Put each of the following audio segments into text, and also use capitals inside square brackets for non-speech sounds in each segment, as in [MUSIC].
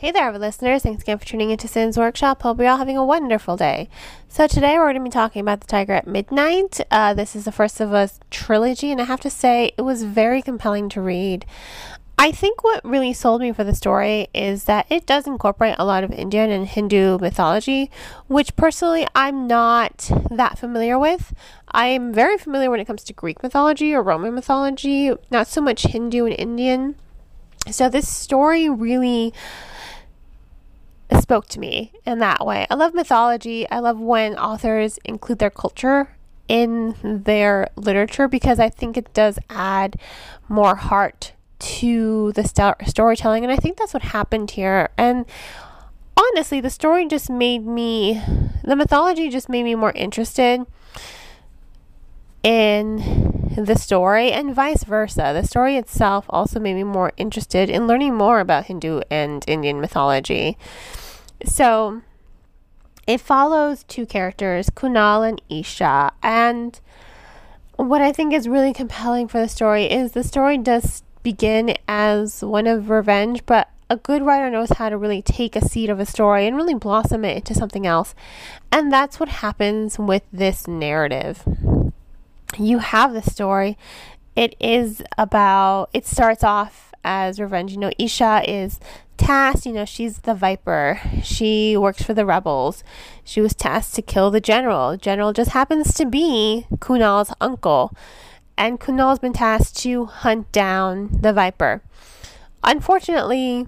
Hey there, listeners. Thanks again for tuning into Sin's Workshop. Hope you're all having a wonderful day. So, today we're going to be talking about The Tiger at Midnight. Uh, this is the first of a trilogy, and I have to say, it was very compelling to read. I think what really sold me for the story is that it does incorporate a lot of Indian and Hindu mythology, which personally I'm not that familiar with. I'm very familiar when it comes to Greek mythology or Roman mythology, not so much Hindu and Indian. So, this story really spoke to me in that way. I love mythology. I love when authors include their culture in their literature because I think it does add more heart to the st- storytelling. And I think that's what happened here. And honestly, the story just made me, the mythology just made me more interested in the story and vice versa. The story itself also made me more interested in learning more about Hindu and Indian mythology. So it follows two characters, Kunal and Esha. And what I think is really compelling for the story is the story does begin as one of revenge, but a good writer knows how to really take a seed of a story and really blossom it into something else. And that's what happens with this narrative. You have the story. It is about, it starts off as revenge. You know, Esha is tasked, you know, she's the Viper. She works for the rebels. She was tasked to kill the general. General just happens to be Kunal's uncle. And Kunal's been tasked to hunt down the Viper. Unfortunately,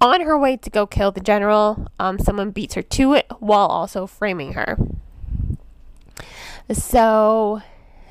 on her way to go kill the general, um, someone beats her to it while also framing her. So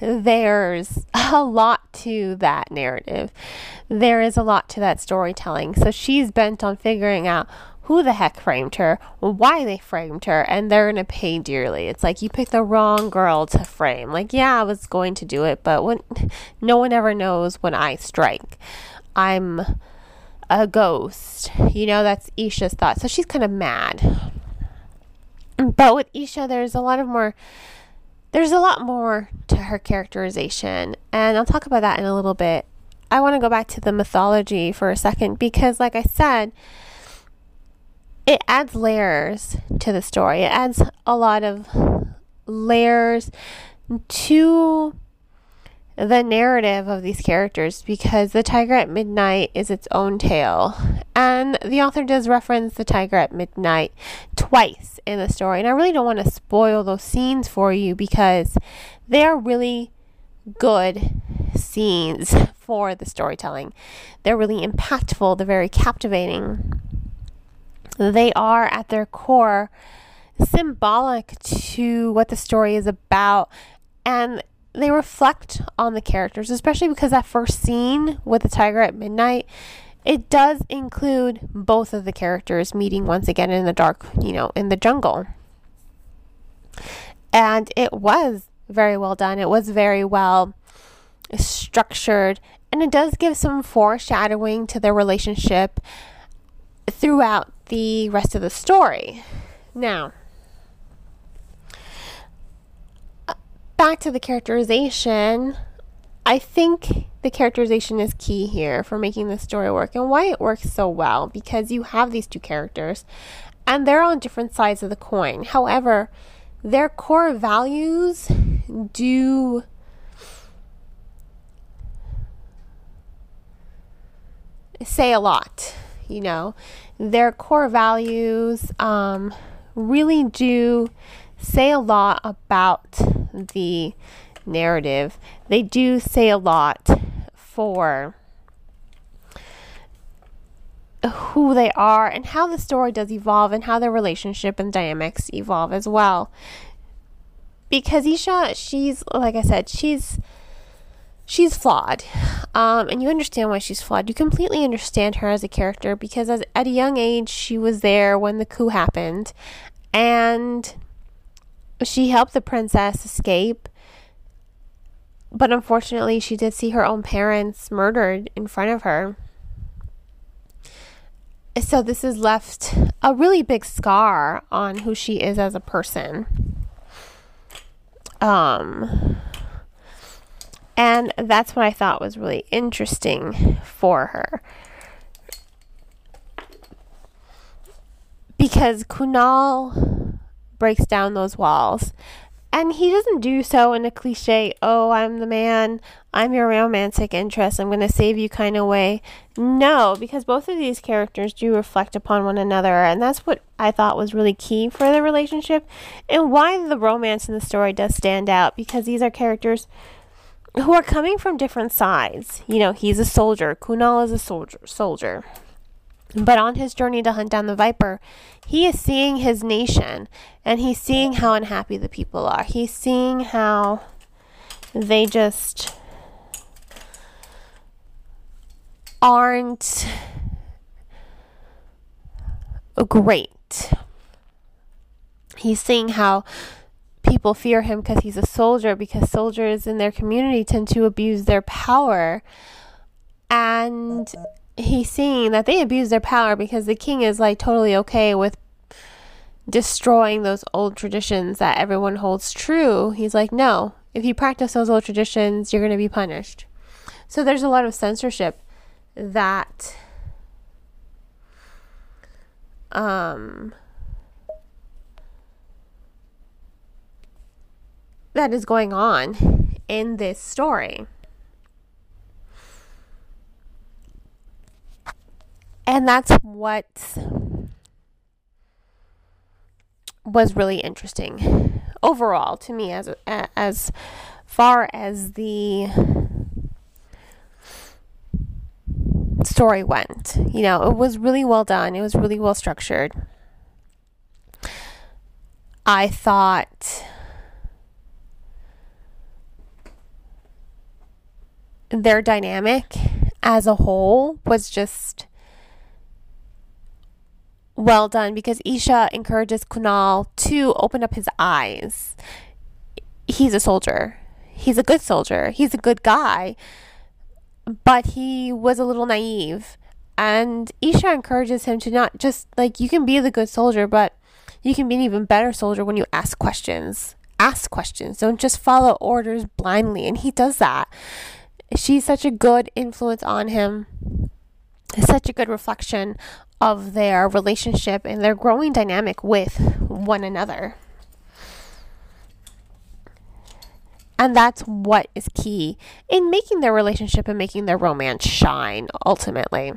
there's [LAUGHS] a lot to that narrative. There is a lot to that storytelling. So she's bent on figuring out who the heck framed her, why they framed her, and they're to pay dearly. It's like you picked the wrong girl to frame. Like, yeah, I was going to do it, but when [LAUGHS] no one ever knows when I strike. I'm a ghost. You know, that's Esha's thought. So she's kind of mad. But with Esha, there's a lot of more there's a lot more to her characterization, and I'll talk about that in a little bit. I want to go back to the mythology for a second because, like I said, it adds layers to the story. It adds a lot of layers to the narrative of these characters because the tiger at midnight is its own tale. And the author does reference the tiger at midnight twice in the story. And i really don't want to spoil those scenes for you because they are really good scenes [LAUGHS] for the storytelling. They're really impactful they're very captivating. They are at their core symbolic to what the story is about. And they reflect on the characters, especially because that first scene with the tiger at midnight, it does include both of the characters meeting once again in the dark, you know, in the jungle. And it was very well done. It was very well structured, and it does give some foreshadowing to their relationship throughout the rest of the story. Now, back to the characterization, I think the characterization is key here for making the story work and why it works so well because you have these two characters and they're on different sides of the coin. However, their core values do say a lot, you know. Their core values um, really do say a lot about the narrative. They do say a lot for who they are and how the story does evolve and how their relationship and dynamics evolve as well. Because Esha, she's like I said, she's she's flawed. Um, and you understand why she's flawed. You completely understand her as a character because as, at a young age she was there when the coup happened and she helped the princess escape, but unfortunately, she did see her own parents murdered in front of her. So, this has left a really big scar on who she is as a person. Um, and that's what I thought was really interesting for her. because Kunal breaks down those walls. And he doesn't do so in a cliche, oh, I'm the man, I'm your romantic interest, I'm going to save you kind of way. No, because both of these characters do reflect upon one another, and that's what I thought was really key for the relationship and why the romance in the story does stand out because these are characters who are coming from different sides. You know, he's a soldier, Kunal is a soldier, soldier. But on his journey to hunt down the viper, he is seeing his nation and he's seeing how unhappy the people are. He's seeing how they just aren't great. He's seeing how people fear him because he's a soldier, because soldiers in their community tend to abuse their power. And he's seeing that they abuse their power because the king is like totally okay with destroying those old traditions that everyone holds true. He's like, no, if you practice those old traditions, you're going to be punished. So there's a lot of censorship that um that is going on in this story. And that's what was really interesting overall to me as as far as the story went. You know, it was really well done. It was really well structured. I thought their dynamic as a whole was just well done because Esha encourages Kunal to open up his eyes. He's a soldier. He's a good soldier. He's a good guy. But he was a little naive. And Esha encourages him to not just like you can be the good soldier, but you can be an even better soldier when you ask questions. Ask questions. Don't just follow orders blindly. And he does that. She's such a good influence on him such a good reflection of their relationship and their growing dynamic with one another. And that's what is key in making their relationship and making their romance shine ultimately.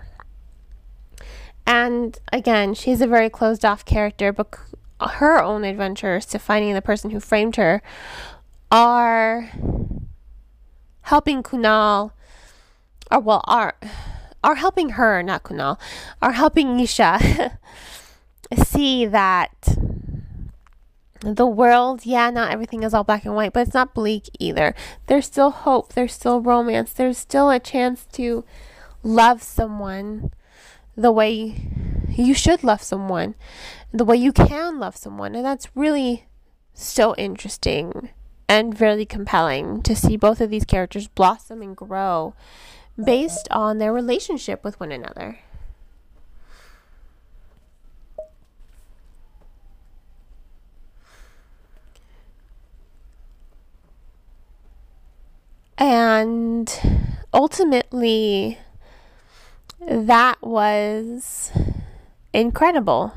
And again, she's a very closed off character, but her own adventures to finding the person who framed her are helping Kunal, or well, are are helping her, not Kunal, are helping Esha [LAUGHS] see that the world, yeah, not everything is all black and white, but it's not bleak either. There's still hope, there's still romance, there's still a chance to love someone the way you should love someone, the way you can love someone. And that's really so interesting and really compelling to see both of these characters blossom and grow based on their relationship with one another. And ultimately, that was incredible.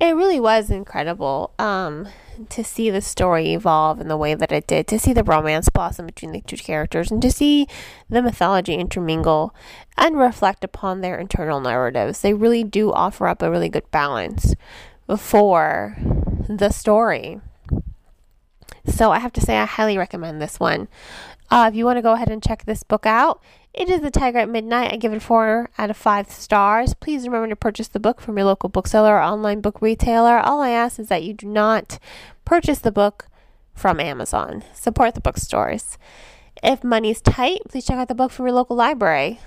It really was incredible. Um, to see the story evolve in the way that it did, to see the romance blossom between the two characters, and to see the mythology intermingle and reflect upon their internal narratives. They really do offer up a really good balance for the story. So I have to say, I highly recommend this one. Uh, if you want to go ahead and check this book out, it is The Tiger at Midnight. I give it four out of five stars. Please remember to purchase the book from your local bookseller or online book retailer. All I ask is that you do not purchase the book from Amazon. Support the bookstores. If money's tight, please check out the book from your local library.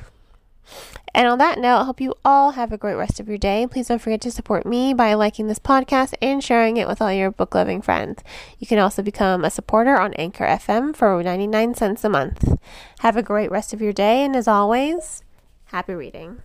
And on that note, I hope you all have a great rest of your day. Please don't forget to support me by liking this podcast and sharing it with all your book loving friends. You can also become a supporter on Anchor FM for 99 cents a month. Have a great rest of your day, and as always, happy reading.